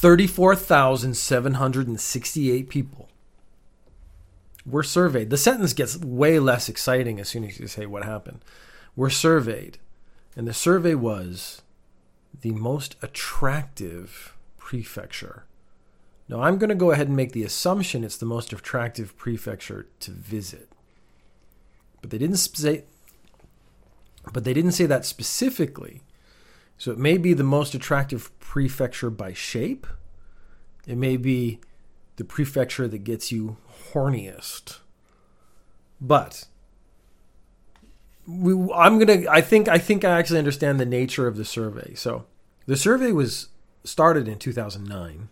34,768 people were surveyed. The sentence gets way less exciting as soon as you say what happened. Were surveyed, and the survey was the most attractive prefecture. Now, I'm going to go ahead and make the assumption it's the most attractive prefecture to visit. But they didn't say but they didn't say that specifically. So it may be the most attractive prefecture by shape. It may be the prefecture that gets you horniest. But we, I'm gonna. I think. I think I actually understand the nature of the survey. So the survey was started in 2009,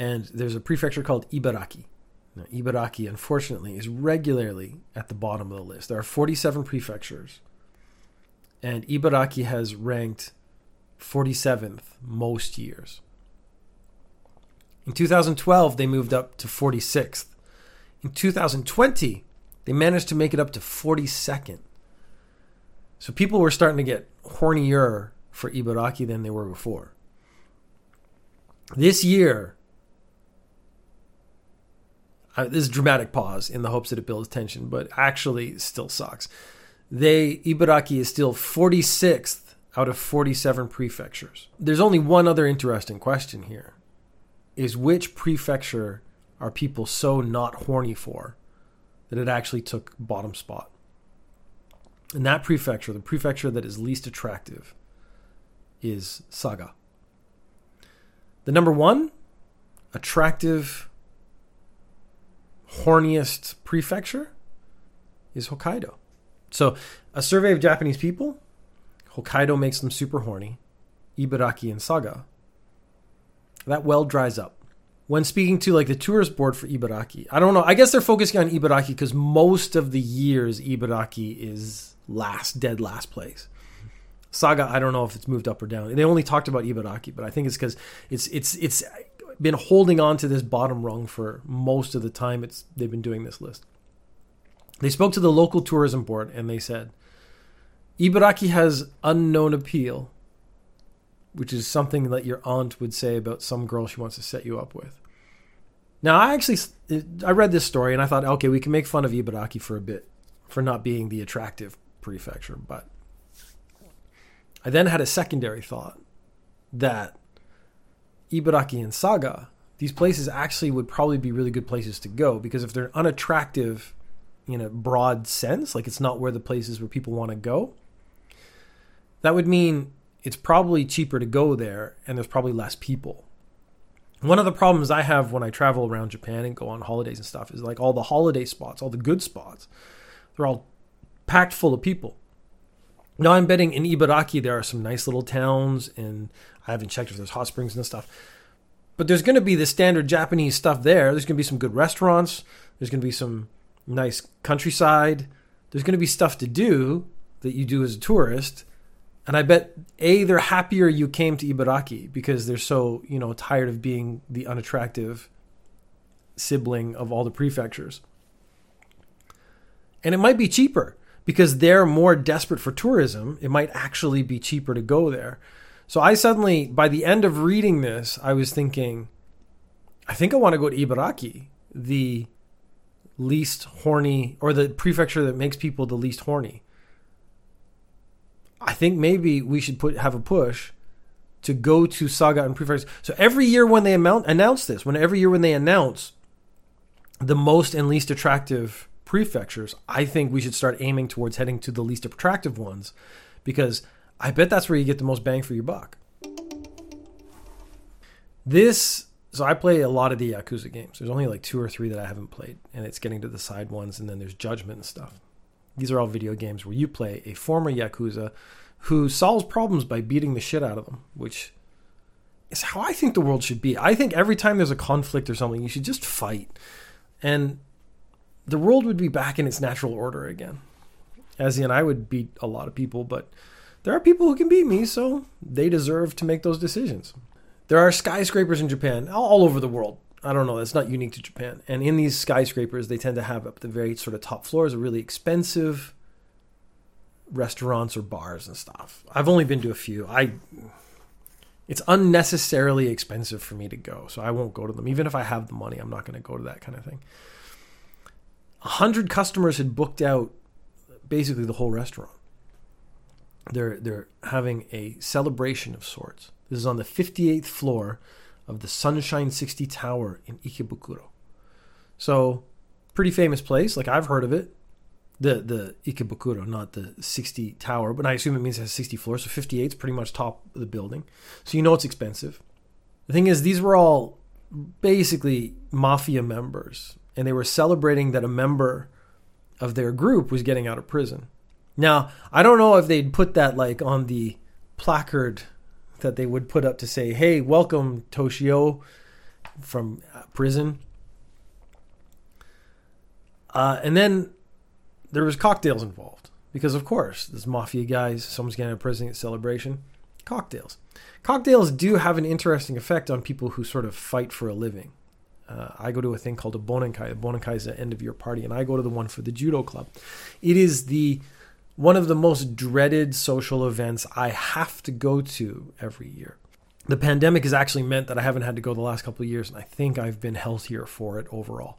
and there's a prefecture called Ibaraki. Now, Ibaraki, unfortunately, is regularly at the bottom of the list. There are 47 prefectures, and Ibaraki has ranked 47th most years. In 2012, they moved up to 46th. In 2020, they managed to make it up to 42nd. So people were starting to get hornier for Ibaraki than they were before. This year, uh, this is dramatic pause in the hopes that it builds tension, but actually still sucks. They Ibaraki is still 46th out of 47 prefectures. There's only one other interesting question here. Is which prefecture are people so not horny for that it actually took bottom spot? And that prefecture, the prefecture that is least attractive, is Saga. The number one attractive, horniest prefecture is Hokkaido. So, a survey of Japanese people, Hokkaido makes them super horny, Ibaraki and Saga. That well dries up. When speaking to like the tourist board for Ibaraki, I don't know. I guess they're focusing on Ibaraki because most of the years Ibaraki is last, dead last place. Saga, I don't know if it's moved up or down. They only talked about Ibaraki, but I think it's because it's it's it's been holding on to this bottom rung for most of the time it's they've been doing this list. They spoke to the local tourism board and they said, Ibaraki has unknown appeal, which is something that your aunt would say about some girl she wants to set you up with. Now, I actually I read this story and I thought, okay, we can make fun of Ibaraki for a bit for not being the attractive prefecture, but I then had a secondary thought that Ibaraki and Saga, these places actually would probably be really good places to go because if they're unattractive in a broad sense, like it's not where the places where people want to go, that would mean it's probably cheaper to go there and there's probably less people. One of the problems I have when I travel around Japan and go on holidays and stuff is like all the holiday spots, all the good spots, they're all packed full of people. Now I'm betting in Ibaraki there are some nice little towns, and I haven't checked if there's hot springs and stuff. But there's going to be the standard Japanese stuff there. There's going to be some good restaurants. There's going to be some nice countryside. There's going to be stuff to do that you do as a tourist. And I bet A, they're happier you came to Ibaraki because they're so, you know, tired of being the unattractive sibling of all the prefectures. And it might be cheaper because they're more desperate for tourism. It might actually be cheaper to go there. So I suddenly, by the end of reading this, I was thinking, I think I want to go to Ibaraki, the least horny, or the prefecture that makes people the least horny. I think maybe we should put have a push to go to Saga and prefecture. So every year when they amount, announce this, when every year when they announce the most and least attractive prefectures, I think we should start aiming towards heading to the least attractive ones because I bet that's where you get the most bang for your buck. This so I play a lot of the Yakuza games. There's only like two or three that I haven't played, and it's getting to the side ones, and then there's Judgment and stuff. These are all video games where you play a former Yakuza who solves problems by beating the shit out of them, which is how I think the world should be. I think every time there's a conflict or something, you should just fight. And the world would be back in its natural order again. As in, I would beat a lot of people, but there are people who can beat me, so they deserve to make those decisions. There are skyscrapers in Japan, all over the world. I don't know, that's not unique to Japan. And in these skyscrapers, they tend to have up the very sort of top floors a really expensive restaurants or bars and stuff. I've only been to a few. I it's unnecessarily expensive for me to go. So I won't go to them. Even if I have the money, I'm not going to go to that kind of thing. A hundred customers had booked out basically the whole restaurant. They're they're having a celebration of sorts. This is on the 58th floor of the Sunshine 60 Tower in Ikebukuro. So, pretty famous place. Like I've heard of it. The the Ikebukuro, not the 60 tower, but I assume it means it has 60 floors. So 58 is pretty much top of the building. So you know it's expensive. The thing is, these were all basically mafia members, and they were celebrating that a member of their group was getting out of prison. Now, I don't know if they'd put that like on the placard that they would put up to say, "Hey, welcome Toshio from prison." Uh, and then there was cocktails involved because, of course, this mafia guys, someone's getting out of prison at celebration, cocktails. Cocktails do have an interesting effect on people who sort of fight for a living. Uh, I go to a thing called a bonenkai. A bonenkai is the end of your party, and I go to the one for the judo club. It is the one of the most dreaded social events I have to go to every year. The pandemic has actually meant that I haven't had to go the last couple of years, and I think I've been healthier for it overall.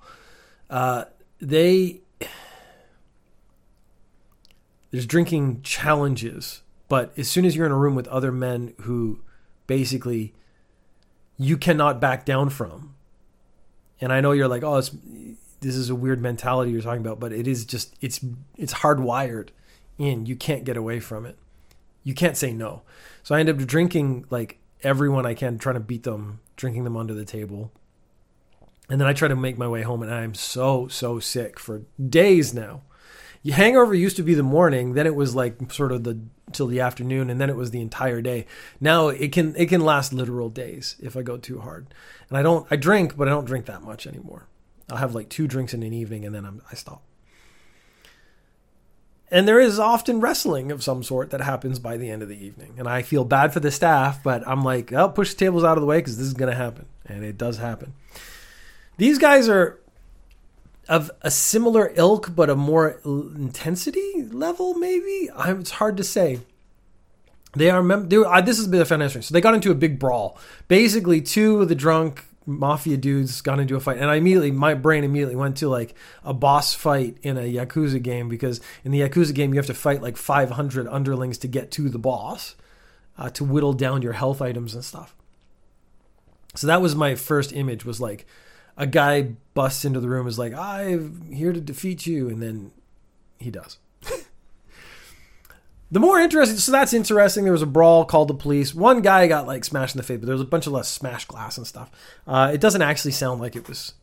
Uh, they there's drinking challenges, but as soon as you're in a room with other men who basically you cannot back down from, and I know you're like, oh, this is a weird mentality you're talking about, but it is just it's it's hardwired in. You can't get away from it. You can't say no. So I end up drinking like everyone I can, trying to beat them, drinking them under the table. And then I try to make my way home, and I'm so, so sick for days now. Hangover used to be the morning, then it was like sort of the till the afternoon, and then it was the entire day. Now it can it can last literal days if I go too hard. And I don't I drink, but I don't drink that much anymore. I'll have like two drinks in an evening, and then I'm, I stop. And there is often wrestling of some sort that happens by the end of the evening. And I feel bad for the staff, but I'm like, I'll push the tables out of the way because this is going to happen. And it does happen. These guys are of a similar ilk, but a more intensity level, maybe? I, it's hard to say. They are, mem- they were, uh, this has been a fan So they got into a big brawl. Basically, two of the drunk mafia dudes got into a fight and I immediately my brain immediately went to like a boss fight in a Yakuza game because in the Yakuza game you have to fight like 500 underlings to get to the boss uh, to whittle down your health items and stuff. So that was my first image was like a guy busts into the room is like I'm here to defeat you and then he does. The more interesting, so that's interesting. There was a brawl, called the police. One guy got like smashed in the face, but there was a bunch of less smashed glass and stuff. Uh, it doesn't actually sound like it was.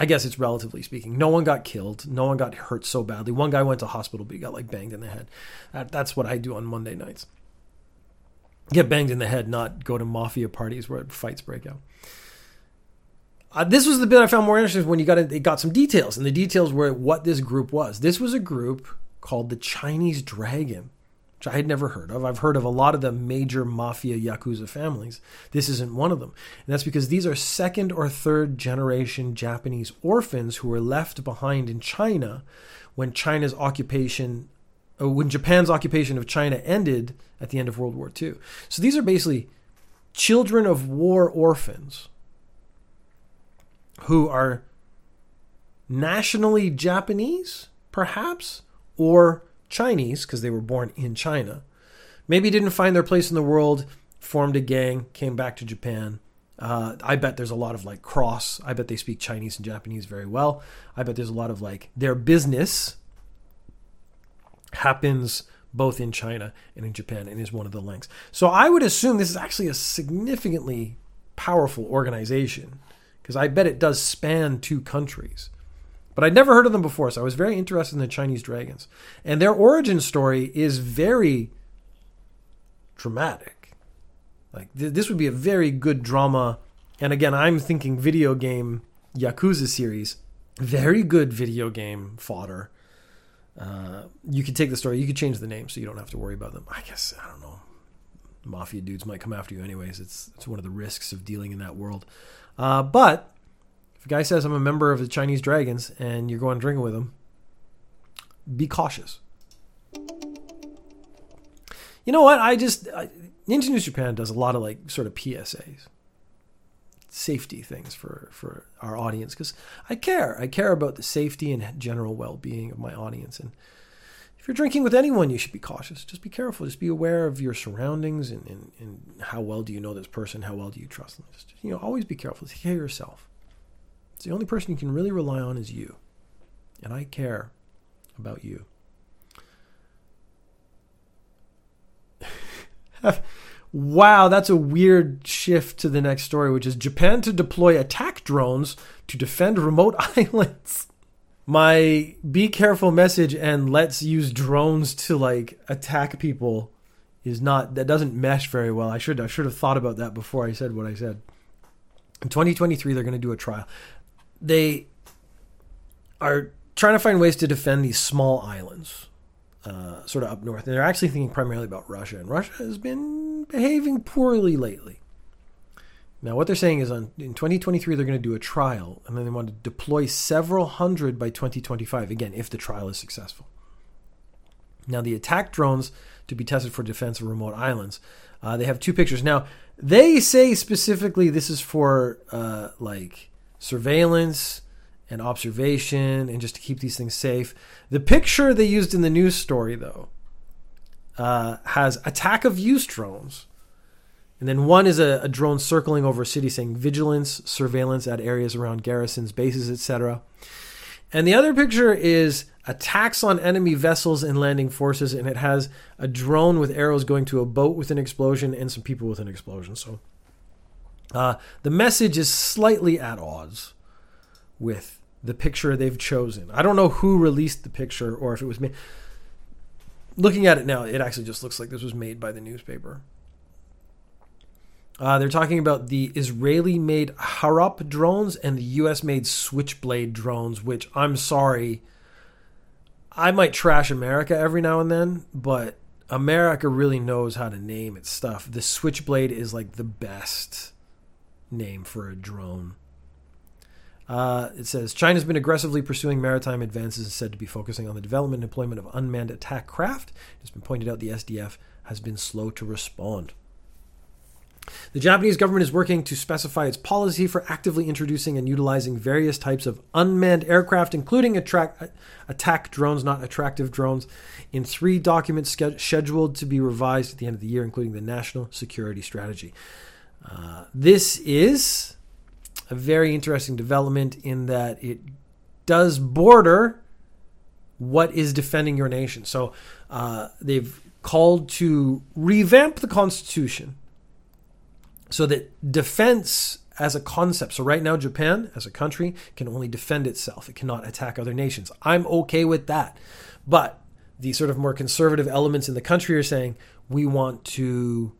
I guess it's relatively speaking. No one got killed. No one got hurt so badly. One guy went to hospital, but he got like banged in the head. That, that's what I do on Monday nights. Get banged in the head, not go to mafia parties where fights break out. Uh, this was the bit I found more interesting when you got it got some details, and the details were what this group was. This was a group called the Chinese Dragon which I had never heard of. I've heard of a lot of the major mafia yakuza families. This isn't one of them. And that's because these are second or third generation Japanese orphans who were left behind in China when China's occupation uh, when Japan's occupation of China ended at the end of World War II. So these are basically children of war orphans who are nationally Japanese, perhaps, or Chinese because they were born in China. Maybe didn't find their place in the world, formed a gang, came back to Japan. Uh, I bet there's a lot of like cross. I bet they speak Chinese and Japanese very well. I bet there's a lot of like their business happens both in China and in Japan and is one of the links. So I would assume this is actually a significantly powerful organization because I bet it does span two countries. But I'd never heard of them before, so I was very interested in the Chinese dragons. And their origin story is very dramatic. Like th- this would be a very good drama. And again, I'm thinking video game Yakuza series. Very good video game fodder. Uh, you could take the story, you could change the name so you don't have to worry about them. I guess I don't know. Mafia dudes might come after you anyways. It's it's one of the risks of dealing in that world. Uh, but if a guy says I'm a member of the Chinese Dragons and you're going drinking with him, be cautious. you know what? I just I, Ninja News Japan does a lot of like sort of PSAs, safety things for for our audience because I care. I care about the safety and general well being of my audience. And if you're drinking with anyone, you should be cautious. Just be careful. Just be aware of your surroundings and, and, and how well do you know this person? How well do you trust them? Just you know, always be careful. Take care of yourself. It's the only person you can really rely on is you, and I care about you. wow, that's a weird shift to the next story, which is Japan to deploy attack drones to defend remote islands. My be careful message and let's use drones to like attack people is not that doesn't mesh very well. I should I should have thought about that before I said what I said. In 2023 they're going to do a trial. They are trying to find ways to defend these small islands uh, sort of up north. And they're actually thinking primarily about Russia, and Russia has been behaving poorly lately. Now, what they're saying is on, in 2023, they're going to do a trial, and then they want to deploy several hundred by 2025, again, if the trial is successful. Now, the attack drones to be tested for defense of remote islands, uh, they have two pictures. Now, they say specifically this is for uh, like surveillance and observation and just to keep these things safe. The picture they used in the news story, though, uh, has attack of use drones. And then one is a, a, drone circling over a city saying vigilance, surveillance at areas around garrisons, bases, etc. And the other picture is attacks on enemy vessels and landing forces, and it has a drone with arrows going to a boat with an explosion and some people with an explosion. So uh, the message is slightly at odds with the picture they've chosen. I don't know who released the picture or if it was made. Looking at it now, it actually just looks like this was made by the newspaper. Uh, they're talking about the Israeli made Harop drones and the US made Switchblade drones, which I'm sorry. I might trash America every now and then, but America really knows how to name its stuff. The Switchblade is like the best name for a drone. Uh, it says China's been aggressively pursuing maritime advances and said to be focusing on the development and deployment of unmanned attack craft. It's been pointed out the SDF has been slow to respond. The Japanese government is working to specify its policy for actively introducing and utilizing various types of unmanned aircraft, including attract, attack drones, not attractive drones, in three documents scheduled to be revised at the end of the year, including the National Security Strategy. Uh, this is a very interesting development in that it does border what is defending your nation. So uh, they've called to revamp the Constitution so that defense as a concept. So right now, Japan as a country can only defend itself. It cannot attack other nations. I'm okay with that. But the sort of more conservative elements in the country are saying we want to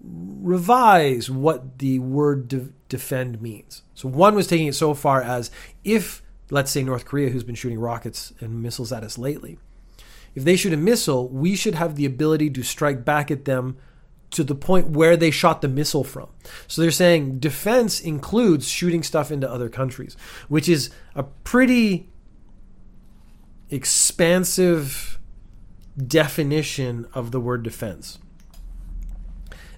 revise what the word de- defend means. So one was taking it so far as if, let's say, North Korea, who's been shooting rockets and missiles at us lately, if they shoot a missile, we should have the ability to strike back at them to the point where they shot the missile from. So they're saying defense includes shooting stuff into other countries, which is a pretty expansive definition of the word defense.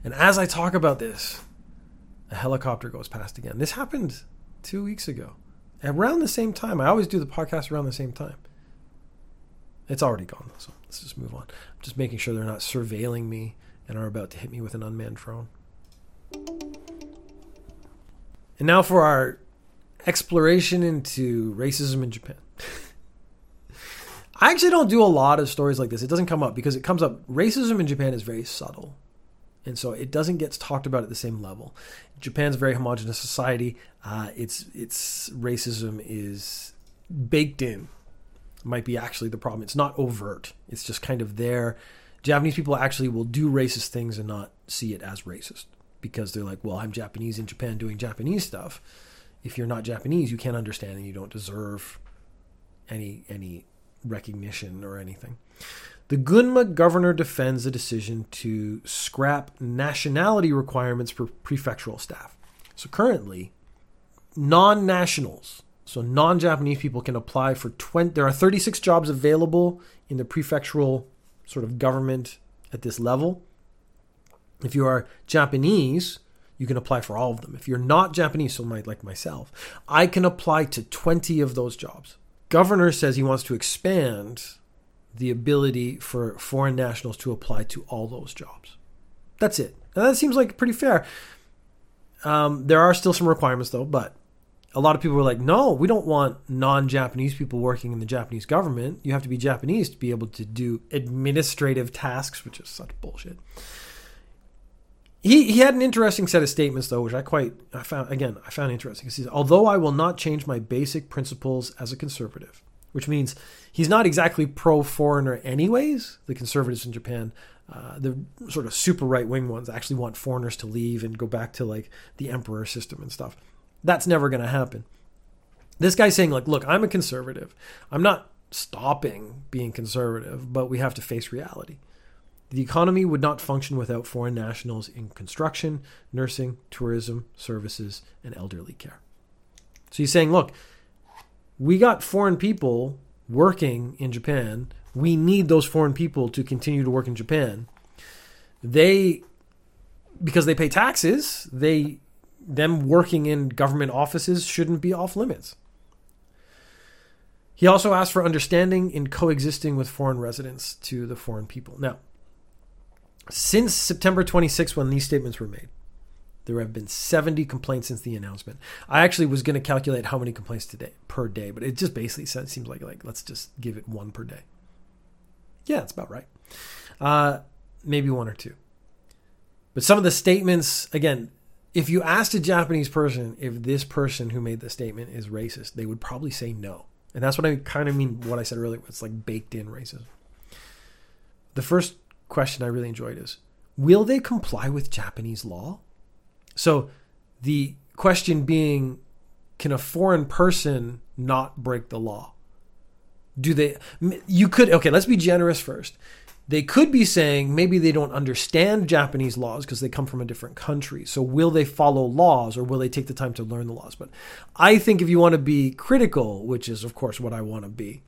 And as I talk about this, a helicopter goes past again. This happened two weeks ago, around the same time. I always do the podcast around the same time. It's already gone, so let's just move on. I'm just making sure they're not surveilling me and are about to hit me with an unmanned drone. And now for our exploration into racism in Japan. I actually don't do a lot of stories like this. It doesn't come up because it comes up. Racism in Japan is very subtle. And so it doesn't get talked about at the same level. Japan's a very homogenous society. Uh, its its racism is baked in. Might be actually the problem. It's not overt. It's just kind of there. Japanese people actually will do racist things and not see it as racist because they're like, well, I'm Japanese in Japan doing Japanese stuff. If you're not Japanese, you can't understand and you don't deserve any any recognition or anything. The Gunma governor defends the decision to scrap nationality requirements for prefectural staff. So currently, non nationals, so non Japanese people, can apply for 20. There are 36 jobs available in the prefectural sort of government at this level. If you are Japanese, you can apply for all of them. If you're not Japanese, so my, like myself, I can apply to 20 of those jobs. Governor says he wants to expand the ability for foreign nationals to apply to all those jobs. That's it. Now that seems like pretty fair. Um, there are still some requirements though, but a lot of people were like, no, we don't want non Japanese people working in the Japanese government. You have to be Japanese to be able to do administrative tasks, which is such bullshit. He, he had an interesting set of statements though, which I quite I found again I found interesting. He says, although I will not change my basic principles as a conservative, which means he's not exactly pro foreigner anyways. The conservatives in Japan, uh, the sort of super right wing ones, actually want foreigners to leave and go back to like the emperor system and stuff. That's never going to happen. This guy's saying, like, look, I'm a conservative. I'm not stopping being conservative, but we have to face reality. The economy would not function without foreign nationals in construction, nursing, tourism, services, and elderly care. So he's saying, look, we got foreign people working in Japan. We need those foreign people to continue to work in Japan. They, because they pay taxes, they them working in government offices shouldn't be off limits. He also asked for understanding in coexisting with foreign residents to the foreign people. Now, since September 26, when these statements were made, there have been 70 complaints since the announcement. I actually was going to calculate how many complaints today per day, but it just basically seems like like let's just give it one per day. Yeah, that's about right. Uh, maybe one or two. But some of the statements, again, if you asked a Japanese person if this person who made the statement is racist, they would probably say no. And that's what I kind of mean what I said earlier. It's like baked in racism. The first question I really enjoyed is Will they comply with Japanese law? So the question being Can a foreign person not break the law? Do they? You could, okay, let's be generous first. They could be saying maybe they don't understand Japanese laws because they come from a different country. So will they follow laws or will they take the time to learn the laws? But I think if you want to be critical, which is of course what I want to be,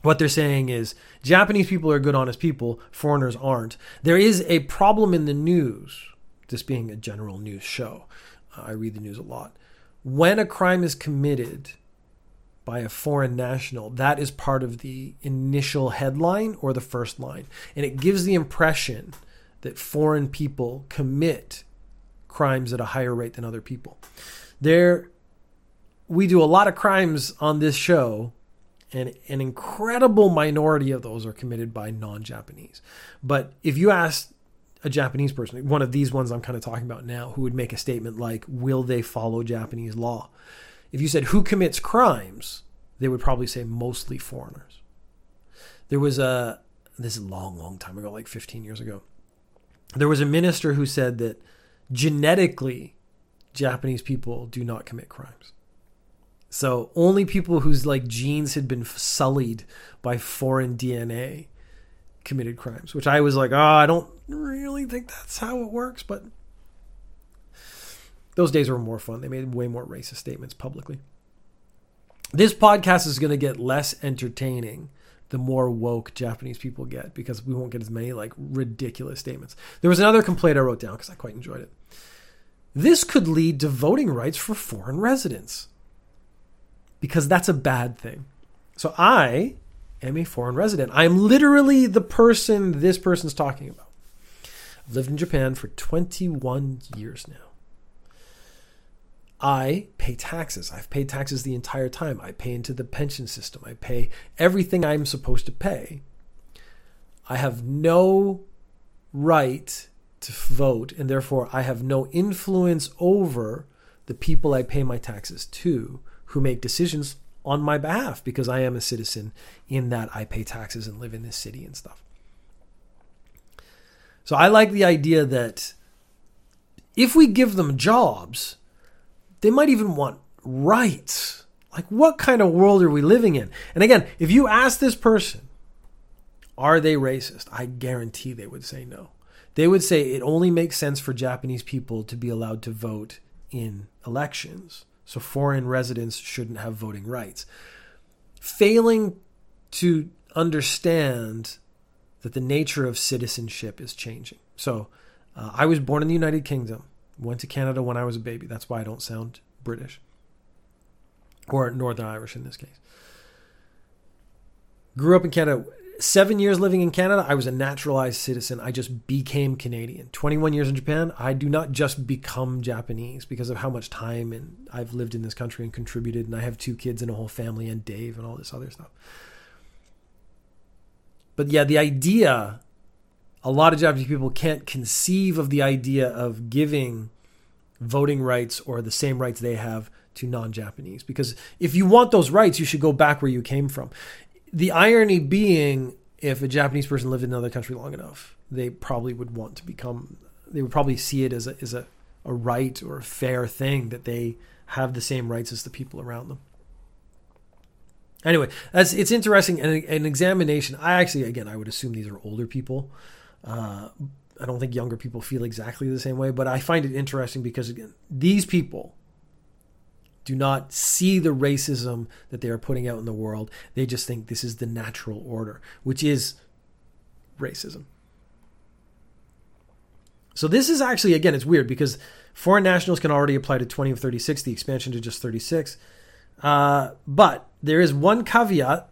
what they're saying is Japanese people are good, honest people, foreigners aren't. There is a problem in the news, this being a general news show. Uh, I read the news a lot. When a crime is committed, by a foreign national, that is part of the initial headline or the first line. And it gives the impression that foreign people commit crimes at a higher rate than other people. There we do a lot of crimes on this show and an incredible minority of those are committed by non-Japanese. But if you ask a Japanese person, one of these ones I'm kind of talking about now, who would make a statement like, "Will they follow Japanese law?" If you said who commits crimes, they would probably say mostly foreigners. There was a this is a long, long time ago, like 15 years ago. There was a minister who said that genetically Japanese people do not commit crimes. So only people whose like genes had been sullied by foreign DNA committed crimes, which I was like, oh, I don't really think that's how it works, but those days were more fun. They made way more racist statements publicly. This podcast is going to get less entertaining the more woke Japanese people get because we won't get as many like ridiculous statements. There was another complaint I wrote down because I quite enjoyed it. This could lead to voting rights for foreign residents because that's a bad thing. So I am a foreign resident. I'm literally the person this person's talking about. I've lived in Japan for 21 years now. I pay taxes. I've paid taxes the entire time. I pay into the pension system. I pay everything I'm supposed to pay. I have no right to vote, and therefore I have no influence over the people I pay my taxes to who make decisions on my behalf because I am a citizen in that I pay taxes and live in this city and stuff. So I like the idea that if we give them jobs, they might even want rights. Like, what kind of world are we living in? And again, if you ask this person, are they racist? I guarantee they would say no. They would say it only makes sense for Japanese people to be allowed to vote in elections. So foreign residents shouldn't have voting rights. Failing to understand that the nature of citizenship is changing. So Uh, I was born in the United Kingdom, went to Canada when I was a baby. That's why I don't sound British or Northern Irish in this case. Grew up in Canada. Seven years living in Canada, I was a naturalized citizen. I just became Canadian. 21 years in Japan, I do not just become Japanese because of how much time and I've lived in this country and contributed. And I have two kids and a whole family and Dave and all this other stuff. But yeah, the idea, a lot of Japanese people can't conceive of the idea of giving voting rights or the same rights they have to non Japanese. Because if you want those rights, you should go back where you came from. The irony being, if a Japanese person lived in another country long enough, they probably would want to become, they would probably see it as a, as a, a right or a fair thing that they have the same rights as the people around them. Anyway, that's it's interesting. An, an examination. I actually, again, I would assume these are older people. Uh, I don't think younger people feel exactly the same way, but I find it interesting because again, these people do not see the racism that they are putting out in the world. They just think this is the natural order, which is racism. So this is actually again, it's weird because foreign nationals can already apply to 20 of 36, the expansion to just 36. Uh, but there is one caveat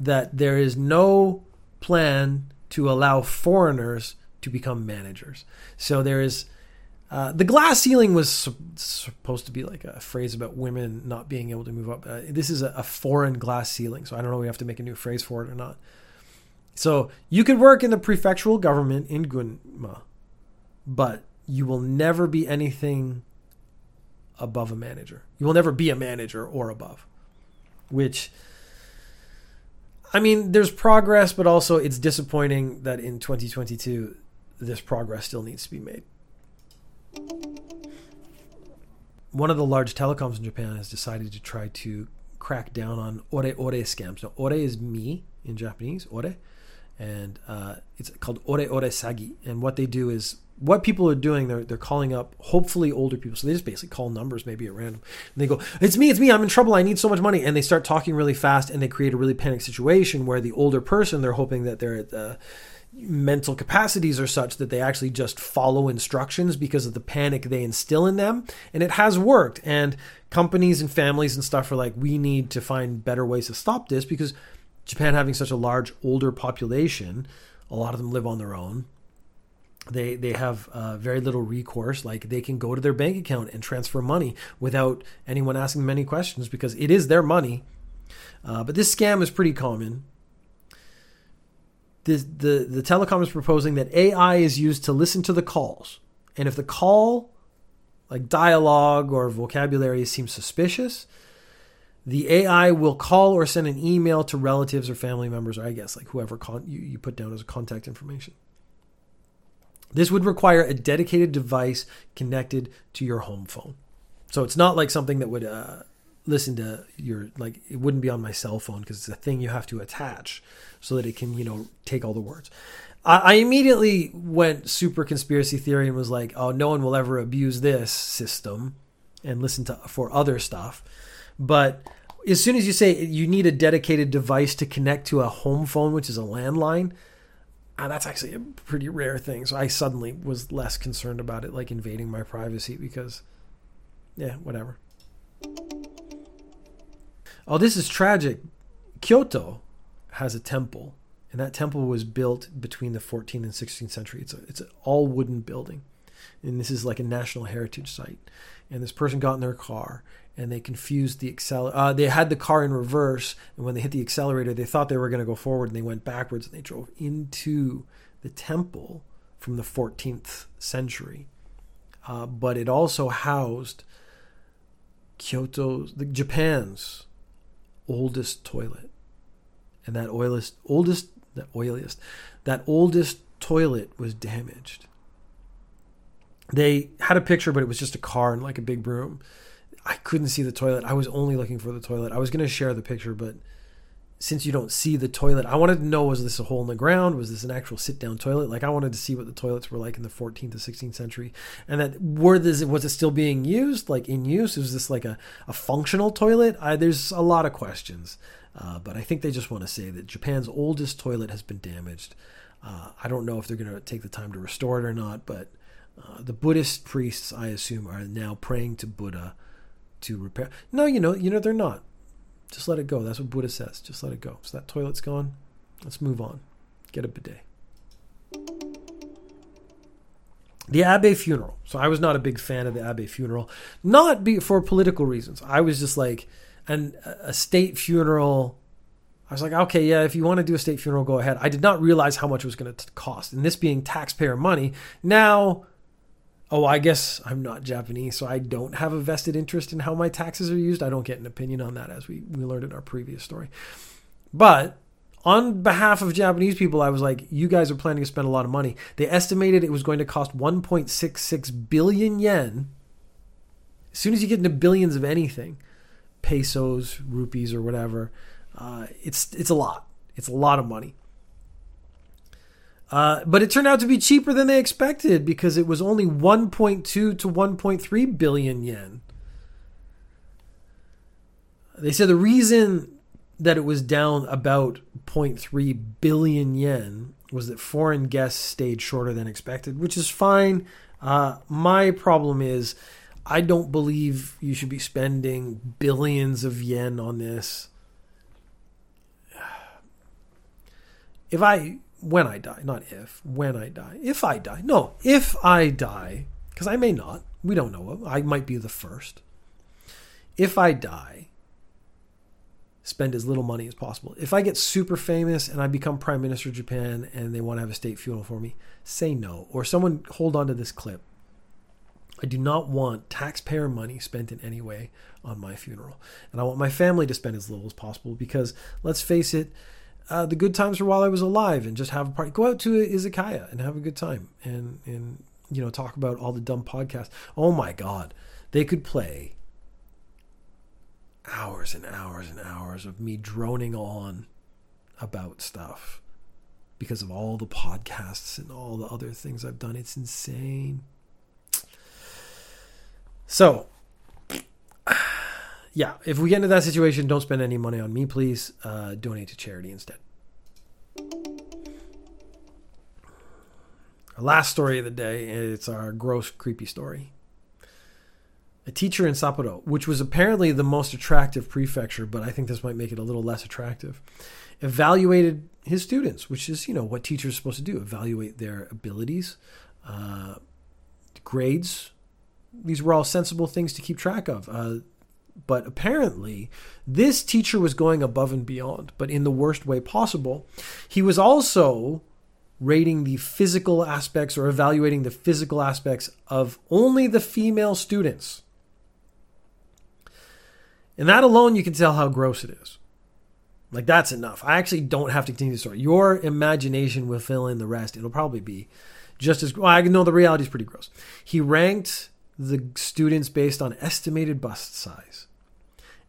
that there is no plan to allow foreigners to become managers. So there is uh, the glass ceiling was su- supposed to be like a phrase about women not being able to move up. Uh, this is a, a, foreign glass ceiling, so I don't know. We have to make a new phrase for it or not. So you could work in the prefectural government in Gunma, but you will never be anything above a manager. You will never be a manager or above which I mean, there's progress, but also it's disappointing that in 2022 this progress still needs to be made. One of the large telecoms in Japan has decided to try to crack down on ore ore scams. Now, ore is me in Japanese, ore, and uh, it's called ore ore sagi. And what they do is what people are doing, they're, they're calling up hopefully older people. So they just basically call numbers maybe at random. And they go, It's me, it's me, I'm in trouble, I need so much money. And they start talking really fast and they create a really panic situation where the older person, they're hoping that their uh, mental capacities are such that they actually just follow instructions because of the panic they instill in them. And it has worked. And companies and families and stuff are like, We need to find better ways to stop this because Japan having such a large older population, a lot of them live on their own they they have uh, very little recourse like they can go to their bank account and transfer money without anyone asking them any questions because it is their money. Uh, but this scam is pretty common. The, the the telecom is proposing that ai is used to listen to the calls. And if the call like dialogue or vocabulary seems suspicious the ai will call or send an email to relatives or family members or i guess like whoever con- you, you put down as a contact information this would require a dedicated device connected to your home phone. So it's not like something that would uh, listen to your like it wouldn't be on my cell phone because it's a thing you have to attach so that it can you know take all the words. I, I immediately went super conspiracy theory and was like, oh, no one will ever abuse this system and listen to for other stuff. But as soon as you say you need a dedicated device to connect to a home phone, which is a landline, uh, that's actually a pretty rare thing. So I suddenly was less concerned about it, like invading my privacy, because, yeah, whatever. Oh, this is tragic. Kyoto has a temple, and that temple was built between the 14th and 16th century. It's a, it's an all wooden building, and this is like a national heritage site. And this person got in their car and they confused the accelerator. Uh, they had the car in reverse, and when they hit the accelerator, they thought they were going to go forward, and they went backwards, and they drove into the temple from the 14th century. Uh, but it also housed Kyoto's, the, Japan's oldest toilet, and that oldest, oldest, the oiliest, that oldest toilet was damaged. They had a picture, but it was just a car and like a big broom I couldn't see the toilet. I was only looking for the toilet. I was going to share the picture, but since you don't see the toilet, I wanted to know was this a hole in the ground? Was this an actual sit down toilet? Like I wanted to see what the toilets were like in the 14th to 16th century, and that were this was it still being used, like in use? Was this like a, a functional toilet? I, there's a lot of questions, uh, but I think they just want to say that Japan's oldest toilet has been damaged. Uh, I don't know if they're going to take the time to restore it or not, but Uh, the Buddhist priests, I assume, are now praying to Buddha to repair. No, you know, you know they're not. Just let it go. That's what Buddha says. Just let it go. So that toilet's gone. Let's move on. Get a bidet. The Abe funeral. So I was not a big fan of the Abe funeral, not be, for political reasons. I was just like, and a state funeral. I was like, okay, yeah, if you want to do a state funeral, go ahead. I did not realize how much it was going to cost, and this being taxpayer money. Now, oh, I guess I'm not Japanese, so I don't have a vested interest in how my taxes are used. I don't get an opinion on that, as we we learned in our previous story. But on behalf of Japanese people, I was like, you guys are planning to spend a lot of money. They estimated it was going to cost 1.66 billion yen. As soon as you get into billions of anything, pesos, rupees, or whatever, uh, it's it's a lot. It's a lot of money. Uh, but it turned out to be cheaper than they expected because it was only 1.2 to 1.3 billion yen. They said the reason that it was down about 0.3 billion yen was that foreign guests stayed shorter than expected, which is fine. Uh, my problem is I don't believe you should be spending billions of yen on this. If I, when I die, not if, when I die, if I die, no, if I die, because I may not, we don't know, I might be the first. If I die, spend as little money as possible. If I get super famous and I become prime minister of Japan and they want to have a state funeral for me, say no. Or someone hold on to this clip. I do not want taxpayer money spent in any way on my funeral. And I want my family to spend as little as possible because let's face it, uh, the good times were while I was alive and just have a party. Go out to izakaya and have a good time and, and you know, talk about all the dumb podcasts. Oh my God. They could play hours and hours and hours of me droning on about stuff because of all the podcasts and all the other things I've done. It's insane. So, yeah, if we get into that situation, don't spend any money on me, please. Uh, donate to charity instead. Our last story of the day, it's our gross, creepy story a teacher in Sapporo, which was apparently the most attractive prefecture, but I think this might make it a little less attractive, evaluated his students, which is, you know, what teachers are supposed to do evaluate their abilities, uh, grades. These were all sensible things to keep track of. Uh, but apparently, this teacher was going above and beyond, but in the worst way possible. He was also rating the physical aspects or evaluating the physical aspects of only the female students. And that alone, you can tell how gross it is. Like, that's enough. I actually don't have to continue the story. Your imagination will fill in the rest. It'll probably be just as well. I know the reality is pretty gross. He ranked the students based on estimated bust size.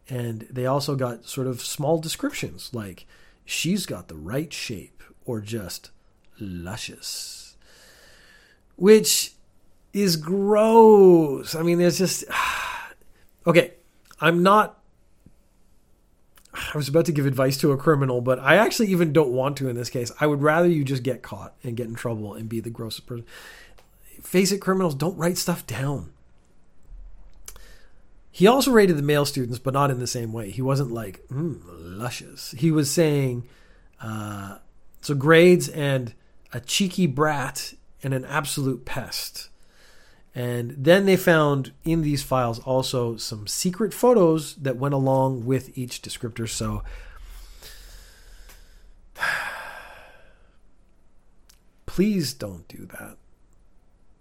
And they also got sort of small descriptions like, she's got the right shape or just luscious. Which is gross. I mean, there's just. okay, I'm not. I was about to give advice to a criminal, but I actually even don't want to in this case. I would rather you just get caught and get in trouble and be the grossest person. Face it, criminals don't write stuff down. He also rated the male students, but not in the same way. He wasn't like, mm, luscious. He was saying, uh, so grades and a cheeky brat and an absolute pest. And then they found in these files also some secret photos that went along with each descriptor. So please don't do that.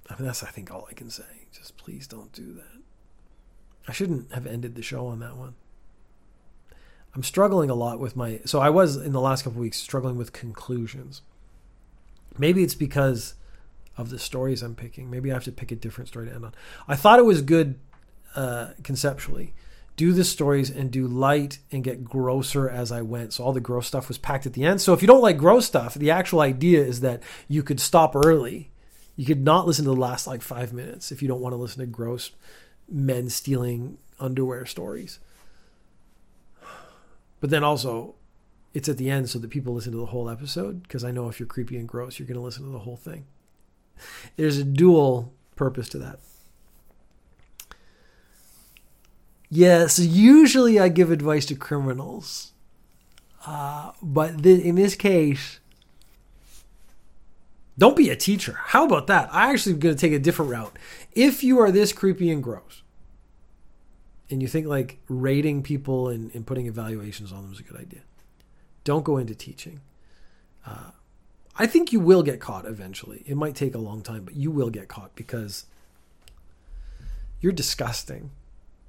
I mean, that's, I think, all I can say. Just please don't do that. I shouldn't have ended the show on that one. I'm struggling a lot with my. So I was in the last couple weeks struggling with conclusions. Maybe it's because of the stories I'm picking. Maybe I have to pick a different story to end on. I thought it was good uh, conceptually. Do the stories and do light and get grosser as I went. So all the gross stuff was packed at the end. So if you don't like gross stuff, the actual idea is that you could stop early. You could not listen to the last like five minutes if you don't want to listen to gross men stealing underwear stories. But then also, it's at the end so that people listen to the whole episode because I know if you're creepy and gross, you're going to listen to the whole thing there's a dual purpose to that. Yeah, so usually I give advice to criminals. Uh, but th- in this case, don't be a teacher. How about that? I actually am going to take a different route. If you are this creepy and gross, and you think like rating people and, and putting evaluations on them is a good idea, don't go into teaching. Uh, I think you will get caught eventually. It might take a long time, but you will get caught because you're disgusting.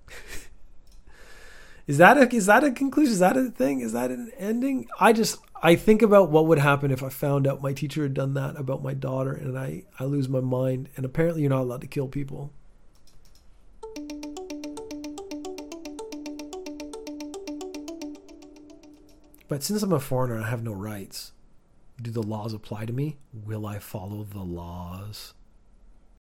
is that a is that a conclusion? Is that a thing? Is that an ending? I just I think about what would happen if I found out my teacher had done that about my daughter and I I lose my mind and apparently you're not allowed to kill people. But since I'm a foreigner, I have no rights. Do the laws apply to me? Will I follow the laws?